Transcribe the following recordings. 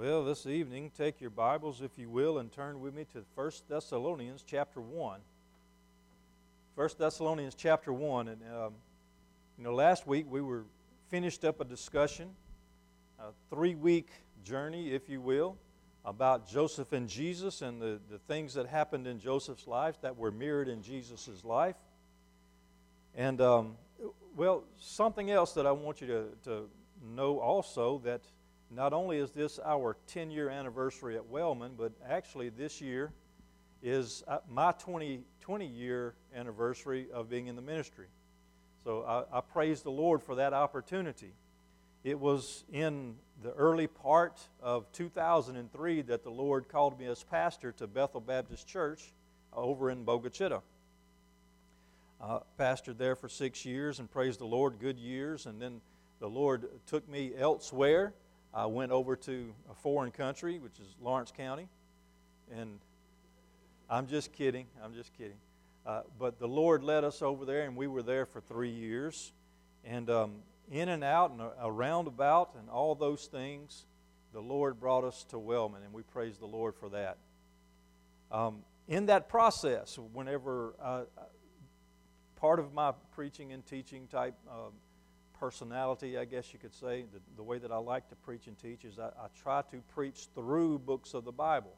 Well, this evening, take your Bibles, if you will, and turn with me to 1 Thessalonians chapter 1. 1 Thessalonians chapter 1. And, um, you know, last week we were finished up a discussion, a three week journey, if you will, about Joseph and Jesus and the, the things that happened in Joseph's life that were mirrored in Jesus' life. And, um, well, something else that I want you to, to know also that not only is this our 10 year anniversary at Wellman, but actually this year is uh, my 20, 20 year anniversary of being in the ministry. So I, I praise the Lord for that opportunity. It was in the early part of 2003 that the Lord called me as pastor to Bethel Baptist Church over in Bogue Chitto. Uh, pastored there for six years and praised the Lord, good years. And then the Lord took me elsewhere I went over to a foreign country, which is Lawrence County, and I'm just kidding. I'm just kidding. Uh, but the Lord led us over there, and we were there for three years. And um, in and out and around about and all those things, the Lord brought us to Wellman, and we praise the Lord for that. Um, in that process, whenever uh, part of my preaching and teaching type uh, personality, I guess you could say, the, the way that I like to preach and teach is I, I try to preach through books of the Bible.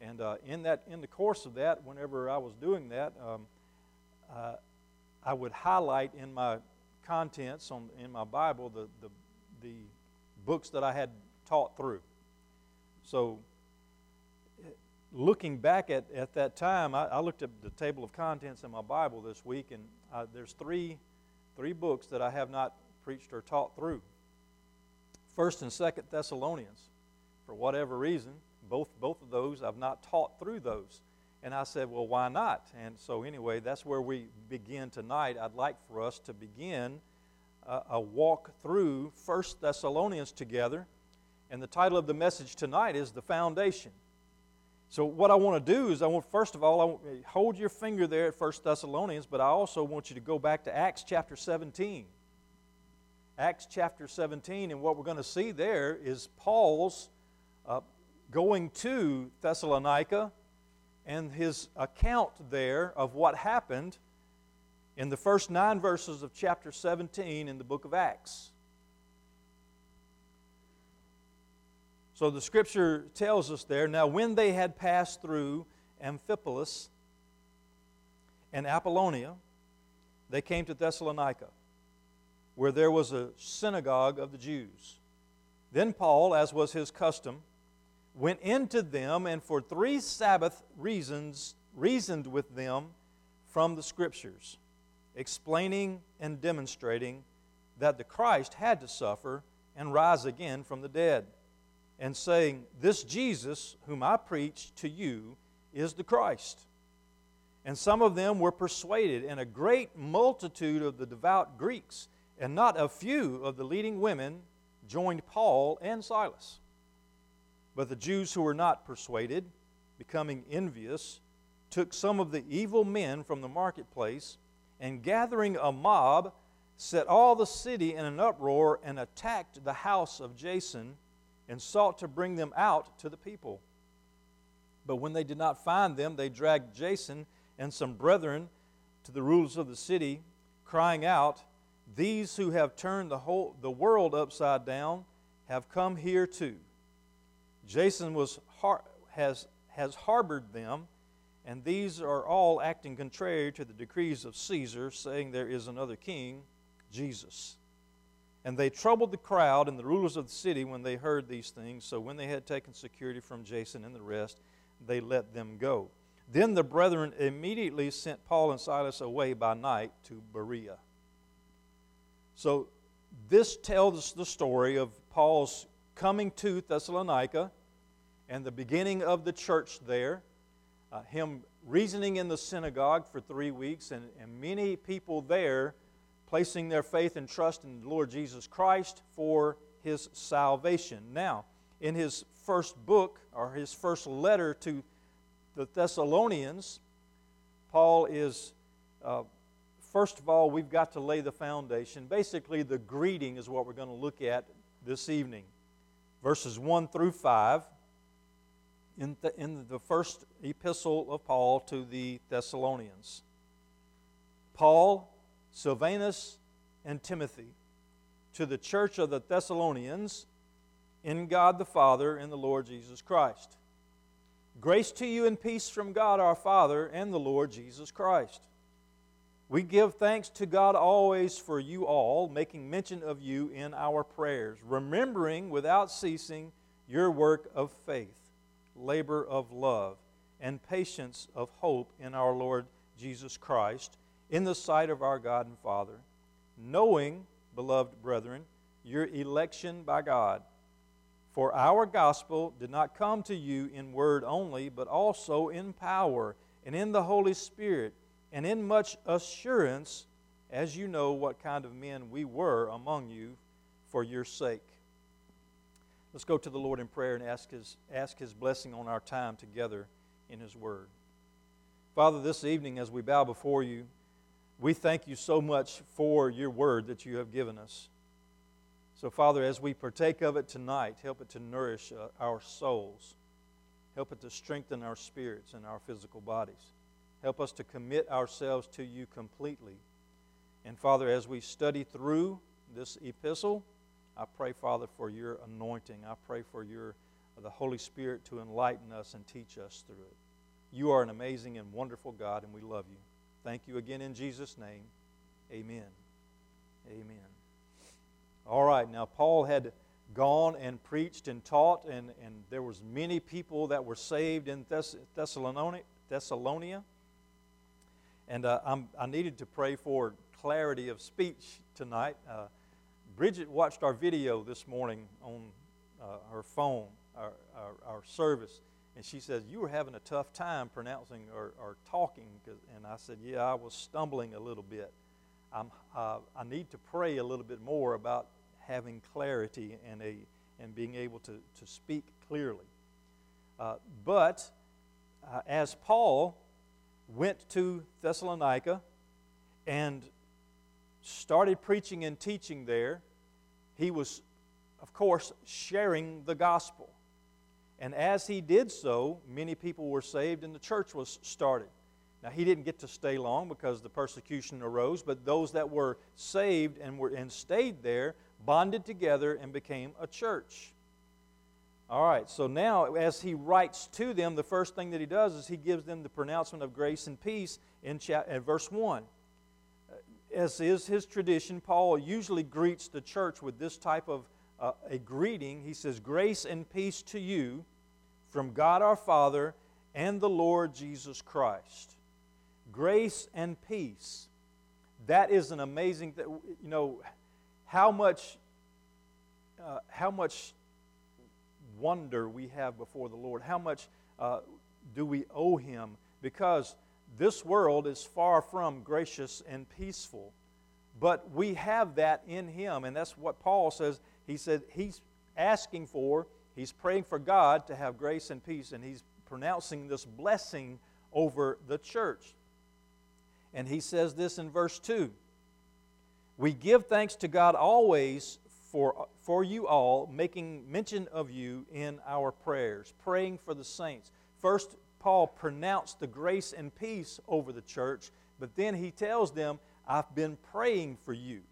And uh, in, that, in the course of that, whenever I was doing that, um, uh, I would highlight in my contents on, in my Bible the, the, the books that I had taught through. So, looking back at, at that time, I, I looked at the table of contents in my Bible this week, and uh, there's three three books that I have not preached or taught through. First and Second Thessalonians, for whatever reason, both both of those I've not taught through those. And I said, well, why not? And so anyway, that's where we begin tonight. I'd like for us to begin a, a walk through First Thessalonians together. And the title of the message tonight is the foundation. So what I want to do is I want first of all I want, hold your finger there at 1 Thessalonians, but I also want you to go back to Acts chapter 17. Acts chapter 17, and what we're going to see there is Paul's uh, going to Thessalonica and his account there of what happened in the first nine verses of chapter 17 in the book of Acts. So the scripture tells us there now, when they had passed through Amphipolis and Apollonia, they came to Thessalonica, where there was a synagogue of the Jews. Then Paul, as was his custom, went into them and for three Sabbath reasons reasoned with them from the Scriptures, explaining and demonstrating that the Christ had to suffer and rise again from the dead and saying, This Jesus, whom I preach to you, is the Christ. And some of them were persuaded, and a great multitude of the devout Greeks, and not a few of the leading women, joined Paul and Silas. But the Jews who were not persuaded, becoming envious, took some of the evil men from the marketplace, and gathering a mob, set all the city in an uproar and attacked the house of Jason and sought to bring them out to the people. But when they did not find them, they dragged Jason and some brethren to the rulers of the city, crying out, These who have turned the, whole, the world upside down have come here too. Jason was, has, has harbored them, and these are all acting contrary to the decrees of Caesar, saying there is another king, Jesus. And they troubled the crowd and the rulers of the city when they heard these things. So when they had taken security from Jason and the rest, they let them go. Then the brethren immediately sent Paul and Silas away by night to Berea. So this tells the story of Paul's coming to Thessalonica and the beginning of the church there, uh, him reasoning in the synagogue for three weeks, and, and many people there placing their faith and trust in the Lord Jesus Christ for his salvation. Now, in his first book, or his first letter to the Thessalonians, Paul is, uh, first of all, we've got to lay the foundation. Basically, the greeting is what we're going to look at this evening. verses 1 through 5 in the, in the first epistle of Paul to the Thessalonians. Paul, Silvanus, and Timothy, to the church of the Thessalonians, in God the Father and the Lord Jesus Christ. Grace to you and peace from God our Father and the Lord Jesus Christ. We give thanks to God always for you all, making mention of you in our prayers, remembering without ceasing your work of faith, labor of love, and patience of hope in our Lord Jesus Christ, in the sight of our God and Father, knowing, beloved brethren, your election by God. For our gospel did not come to you in word only, but also in power and in the Holy Spirit and in much assurance, as you know what kind of men we were among you for your sake. Let's go to the Lord in prayer and ask his, ask his blessing on our time together in His Word. Father, this evening as we bow before you, we thank you so much for your Word that you have given us. So, Father, as we partake of it tonight, help it to nourish uh, our souls, help it to strengthen our spirits and our physical bodies. Help us to commit ourselves to you completely. And Father, as we study through this epistle, I pray, Father, for your anointing. I pray for your the Holy Spirit to enlighten us and teach us through it. You are an amazing and wonderful God, and we love you. Thank you again in Jesus' name. Amen. Amen. All right, now Paul had gone and preached and taught, and, and there was many people that were saved in Thess- Thessalonica. Thessalonia. And uh, i needed to pray for clarity of speech tonight. Uh, Bridget watched our video this morning on uh, her phone, our, our, our, service, and she says, You were having a tough time pronouncing or, or talking. And I said, Yeah, I was stumbling a little bit. Uh, i need to pray a little bit more about having clarity and, a, and being able to, to speak clearly. Uh, but uh, as Paul went to Thessalonica and started preaching and teaching there, he was, of course, sharing the gospel. And as he did so, many people were saved and the church was started. Now, he didn't get to stay long because the persecution arose, but those that were saved and, were, and stayed there bonded together and became a church. All right, so now as he writes to them, the first thing that he does is he gives them the pronouncement of grace and peace in chapter, verse 1. As is his tradition, Paul usually greets the church with this type of uh, a greeting. He says, Grace and peace to you from God our Father and the Lord Jesus Christ. Grace and peace. That is an amazing, thing you know, how much, uh, how much wonder we have before the Lord. How much uh, do we owe Him? Because this world is far from gracious and peaceful. But we have that in Him, and that's what Paul says. He said he's asking for, he's praying for God to have grace and peace, and he's pronouncing this blessing over the church. And he says this in verse 2 We give thanks to God always for, for you all, making mention of you in our prayers, praying for the saints. First, Paul pronounced the grace and peace over the church, but then he tells them, I've been praying for you.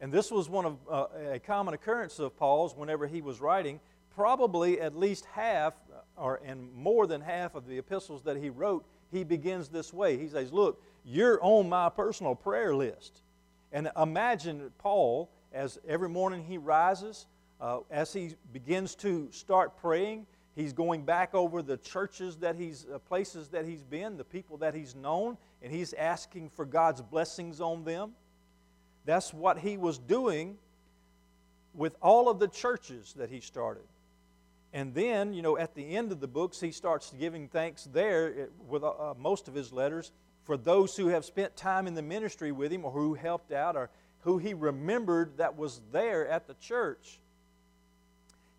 And this was one of uh, a common occurrence of Paul's whenever he was writing. Probably at least half, uh, or and more than half of the epistles that he wrote, he begins this way. He says, "Look, you're on my personal prayer list." And imagine Paul as every morning he rises, uh, as he begins to start praying, he's going back over the churches that he's, uh, places that he's been, the people that he's known, and he's asking for God's blessings on them. That's what he was doing with all of the churches that he started. And then, you know, at the end of the books, he starts giving thanks there eh, with uh, uh, most of his letters for those who have spent time in the ministry with him or who helped out or who he remembered that was there at the church.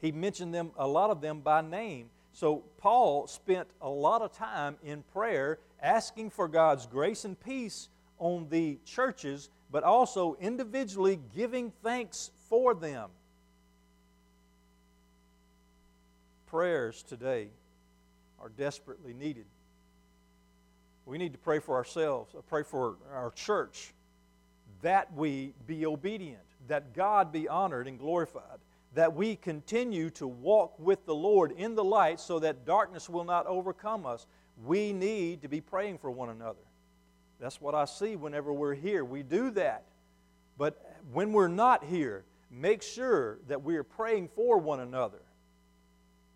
He mentioned them, a lot of them by name. So Paul spent a lot of time in prayer asking for God's grace and peace on the churches, but also individually giving thanks for them. prayers today are desperately needed. We need to pray for ourselves, uh, pray for our church, that we be obedient, that God be honored and glorified, that we continue to walk with the Lord in the light so that darkness will not overcome us. We need to be praying for one another. That's what I see whenever we're here. We do that. But when we're not here, make sure that we are praying for one another.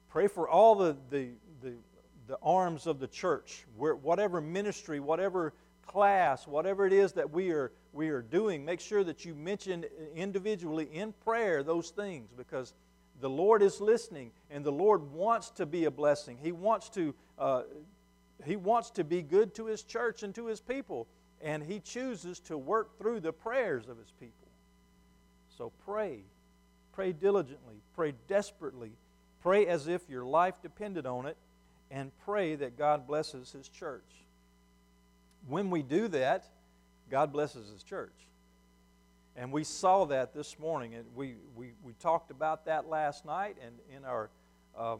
Pray for all the, the, the, the arms of the church, where, whatever ministry, whatever class, whatever it is that we are, we are doing, make sure that you mention individually in prayer those things because the Lord is listening and the Lord wants to be a blessing. He wants to, uh, he wants to be good to His church and to His people, and He chooses to work through the prayers of His people. So pray. Pray diligently. Pray desperately. Pray as if your life depended on it, and pray that God blesses His church. When we do that, God blesses His church. And we saw that this morning, and we, we, we talked about that last night and in our, um,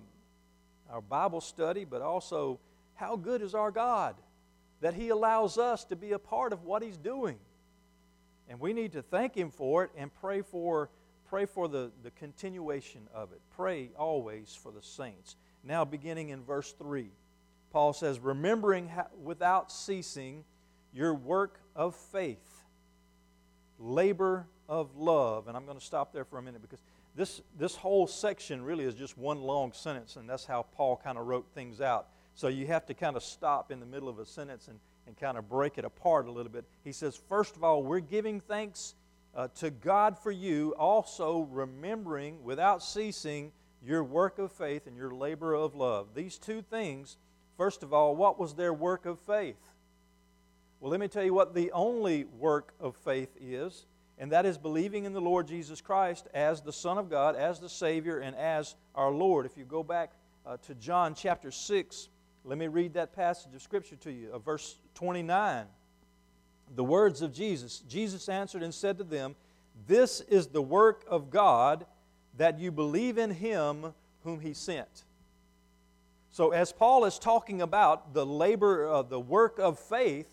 our Bible study, but also how good is our God that He allows us to be a part of what He's doing. And we need to thank Him for it and pray for, pray for the, the continuation of it. Pray always for the saints. Now, beginning in verse 3. Paul says, remembering without ceasing your work of faith, labor of love. And I'm going to stop there for a minute because this, this whole section really is just one long sentence, and that's how Paul kind of wrote things out. So you have to kind of stop in the middle of a sentence and, and kind of break it apart a little bit. He says, First of all, we're giving thanks uh, to God for you, also remembering without ceasing your work of faith and your labor of love. These two things First of all, what was their work of faith? Well, let me tell you what the only work of faith is, and that is believing in the Lord Jesus Christ as the Son of God, as the Savior, and as our Lord. If you go back uh, to John chapter 6, let me read that passage of Scripture to you, verse 29. The words of Jesus Jesus answered and said to them, This is the work of God, that you believe in Him whom He sent. So, as Paul is talking about the labor, uh, the work of faith,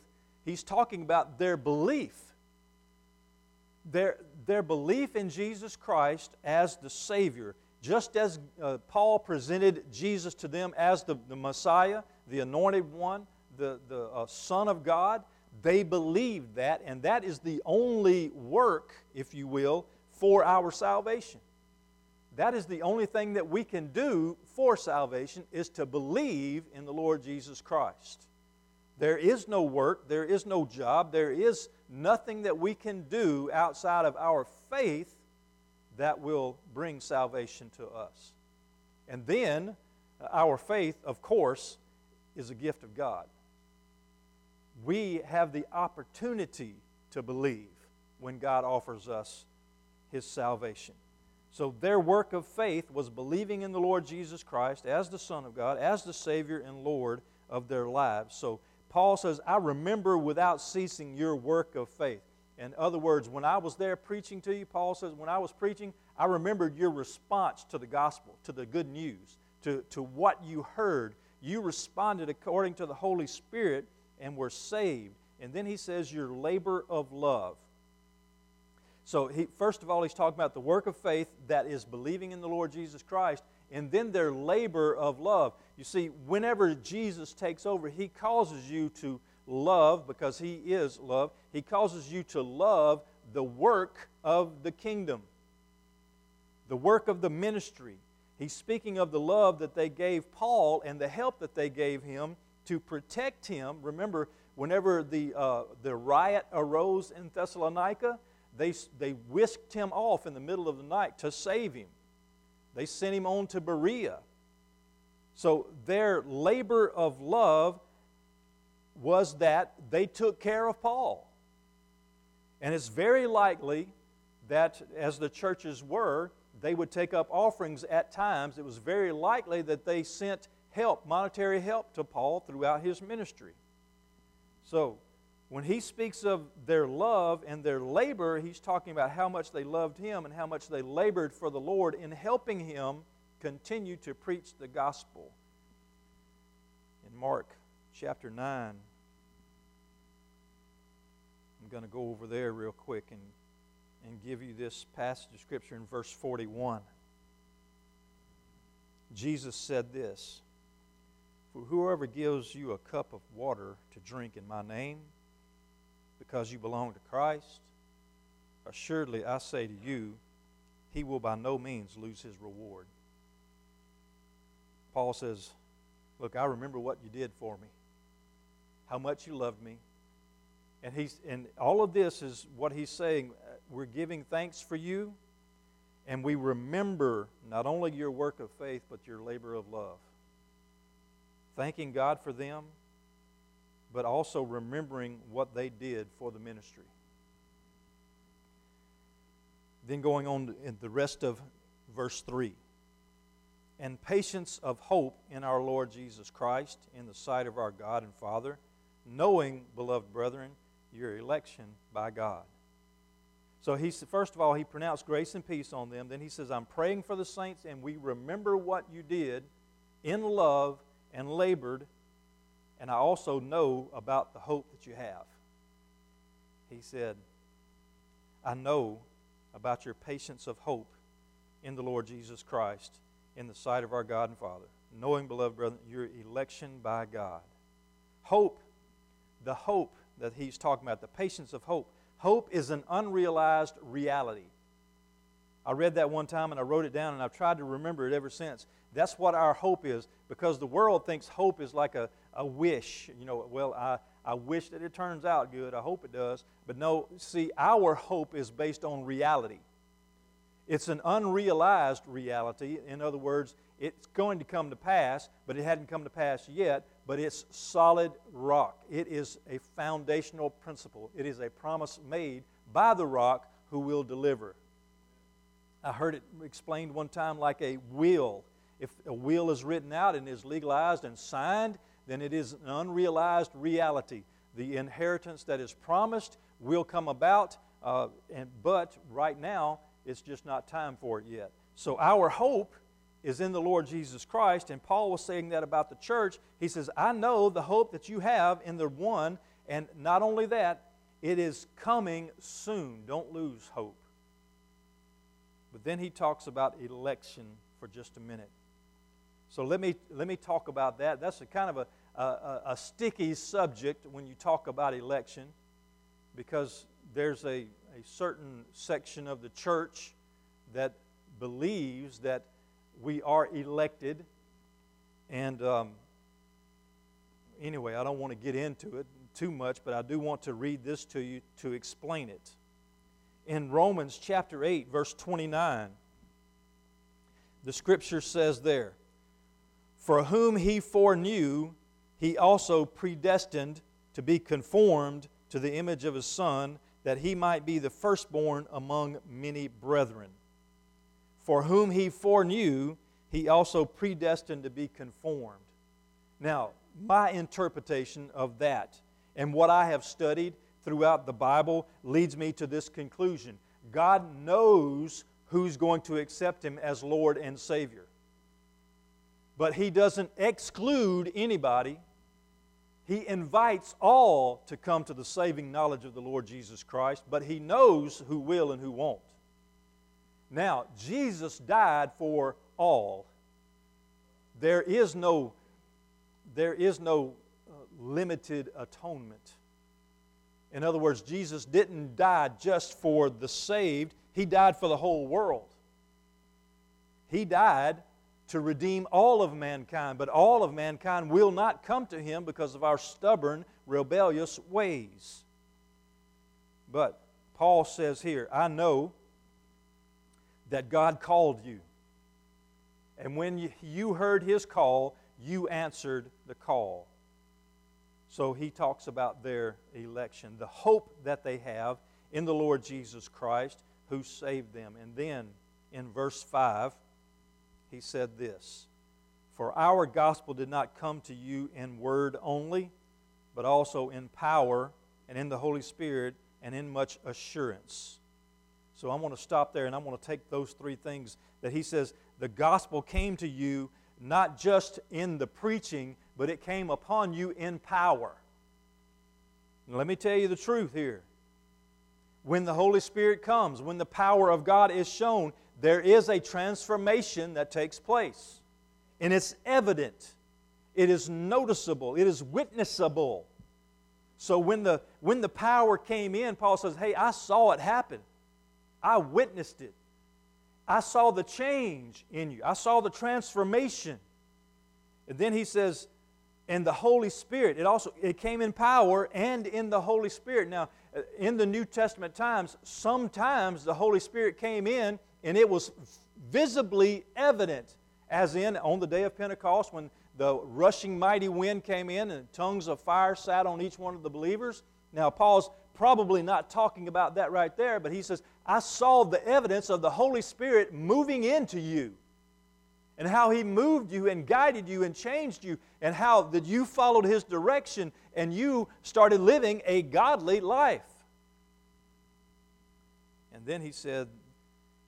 he's talking about their belief. Their, their belief in Jesus Christ as the Savior. Just as uh, Paul presented Jesus to them as the, the Messiah, the anointed one, the, the uh, Son of God, they believed that, and that is the only work, if you will, for our salvation. That is the only thing that we can do for salvation is to believe in the Lord Jesus Christ. There is no work, there is no job, there is nothing that we can do outside of our faith that will bring salvation to us. And then, uh, our faith, of course, is a gift of God. We have the opportunity to believe when God offers us His salvation. So their work of faith was believing in the Lord Jesus Christ as the Son of God, as the Savior and Lord of their lives. So Paul says, I remember without ceasing your work of faith. In other words, when I was there preaching to you, Paul says, when I was preaching, I remembered your response to the gospel, to the good news, to, to what you heard. You responded according to the Holy Spirit and were saved. And then he says, your labor of love. So, he, first of all, he's talking about the work of faith that is believing in the Lord Jesus Christ, and then their labor of love. You see, whenever Jesus takes over, he causes you to love because he is love. He causes you to love the work of the kingdom, the work of the ministry. He's speaking of the love that they gave Paul and the help that they gave him to protect him. Remember, whenever the, uh, the riot arose in Thessalonica, they, they whisked him off in the middle of the night to save him. They sent him on to Berea. So their labor of love was that they took care of Paul. And it's very likely that as the churches were, they would take up offerings at times. It was very likely that they sent help, monetary help to Paul throughout his ministry. So, when he speaks of their love and their labor, he's talking about how much they loved him and how much they labored for the Lord in helping him continue to preach the gospel. In Mark chapter 9, I'm going to go over there real quick and, and give you this passage of Scripture in verse 41. Jesus said this For whoever gives you a cup of water to drink in my name, because you belong to Christ, assuredly I say to you, he will by no means lose his reward. Paul says, Look, I remember what you did for me, how much you loved me. And, he's, and all of this is what he's saying. Uh, we're giving thanks for you, and we remember not only your work of faith, but your labor of love. Thanking God for them, but also remembering what they did for the ministry. Then going on in the rest of verse 3 and patience of hope in our Lord Jesus Christ in the sight of our God and Father, knowing, beloved brethren, your election by God. So he first of all, he pronounced grace and peace on them. Then he says, I'm praying for the saints, and we remember what you did in love and labored, and I also know about the hope that you have. He said, I know about your patience of hope in the Lord Jesus Christ in the sight of our God and Father, knowing, beloved brethren, your election by God. Hope, the hope that he's talking about, the patience of hope. Hope is an unrealized reality. I read that one time and I wrote it down and I've tried to remember it ever since. That's what our hope is because the world thinks hope is like a, a wish. You know, well, I, I wish that it turns out good. I hope it does. But no, see, our hope is based on reality. It's an unrealized reality. In other words, it's going to come to pass, but it hadn't come to pass yet, but it's solid rock. It is a foundational principle. It is a promise made by the rock who will deliver. I heard it explained one time like a will. If a will is written out and is legalized and signed, then it is an unrealized reality. The inheritance that is promised will come about, uh, and, but right now, it's just not time for it yet. So our hope is in the Lord Jesus Christ, and Paul was saying that about the church. He says, I know the hope that you have in the one, and not only that, it is coming soon. Don't lose hope. But then he talks about election for just a minute. So let me, let me talk about that. That's a kind of a, a, a sticky subject when you talk about election because there's a, a certain section of the church that believes that we are elected. And um, anyway, I don't want to get into it too much, but I do want to read this to you to explain it. In Romans chapter 8, verse 29, the scripture says there, For whom he foreknew, he also predestined to be conformed to the image of his Son, that he might be the firstborn among many brethren. For whom he foreknew, he also predestined to be conformed. Now, my interpretation of that and what I have studied throughout the Bible leads me to this conclusion God knows who's going to accept him as Lord and Savior. But he doesn't exclude anybody he invites all to come to the saving knowledge of the Lord Jesus Christ, but He knows who will and who won't. Now, Jesus died for all. There is no, there is no uh, limited atonement. In other words, Jesus didn't die just for the saved, He died for the whole world. He died to redeem all of mankind, but all of mankind will not come to him because of our stubborn, rebellious ways. But Paul says here, I know that God called you. And when you heard his call, you answered the call. So he talks about their election, the hope that they have in the Lord Jesus Christ who saved them. And then in verse 5, he said this For our gospel did not come to you in word only, but also in power and in the Holy Spirit and in much assurance. So I'm going to stop there and I'm going to take those three things that he says the gospel came to you not just in the preaching, but it came upon you in power. Now, let me tell you the truth here. When the Holy Spirit comes, when the power of God is shown, there is a transformation that takes place. And it's evident, it is noticeable, it is witnessable. So when the, when the power came in, Paul says, Hey, I saw it happen. I witnessed it. I saw the change in you. I saw the transformation. And then he says, and the Holy Spirit. It also it came in power and in the Holy Spirit. Now, uh, in the New Testament times, sometimes the Holy Spirit came in and it was visibly evident, as in on the day of Pentecost when the rushing mighty wind came in and tongues of fire sat on each one of the believers. Now, Paul's probably not talking about that right there, but he says, I saw the evidence of the Holy Spirit moving into you and how he moved you and guided you and changed you and how that you followed his direction and you started living a godly life. And then he said,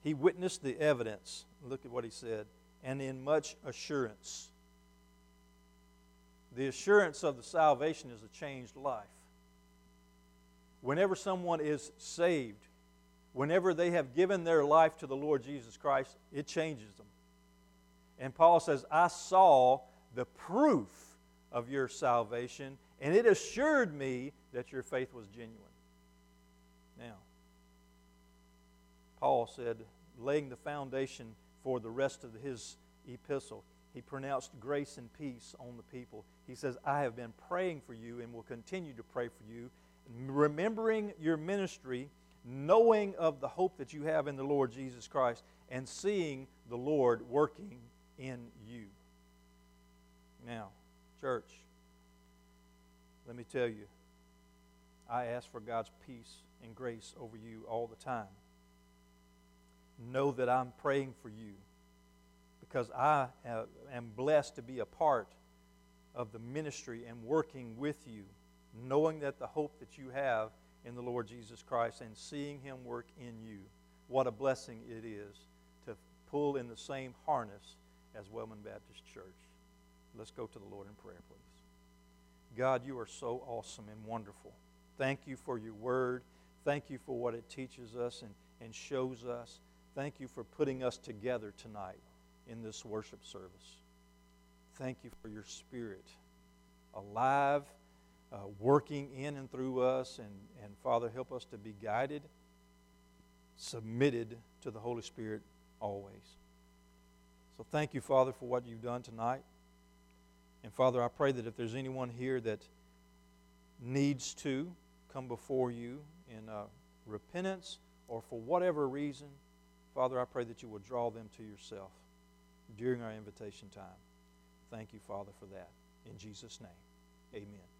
he witnessed the evidence. Look at what he said. And in much assurance. The assurance of the salvation is a changed life whenever someone is saved, whenever they have given their life to the Lord Jesus Christ, it changes them. And Paul says, I saw the proof of your salvation, and it assured me that your faith was genuine. Now, Paul said, laying the foundation for the rest of his epistle, he pronounced grace and peace on the people. He says, I have been praying for you and will continue to pray for you remembering your ministry, knowing of the hope that you have in the Lord Jesus Christ, and seeing the Lord working in you. Now, church, let me tell you, I ask for God's peace and grace over you all the time. Know that I'm praying for you because I uh, am blessed to be a part of the ministry and working with you knowing that the hope that you have in the Lord Jesus Christ and seeing Him work in you. What a blessing it is to pull in the same harness as Wellman Baptist Church. Let's go to the Lord in prayer, please. God, you are so awesome and wonderful. Thank you for your word. Thank you for what it teaches us and, and shows us. Thank you for putting us together tonight in this worship service. Thank you for your spirit alive uh, working in and through us. And, and Father, help us to be guided, submitted to the Holy Spirit always. So thank you, Father, for what you've done tonight. And Father, I pray that if there's anyone here that needs to come before you in uh, repentance or for whatever reason, Father, I pray that you will draw them to yourself during our invitation time. Thank you, Father, for that. In Jesus' name, amen.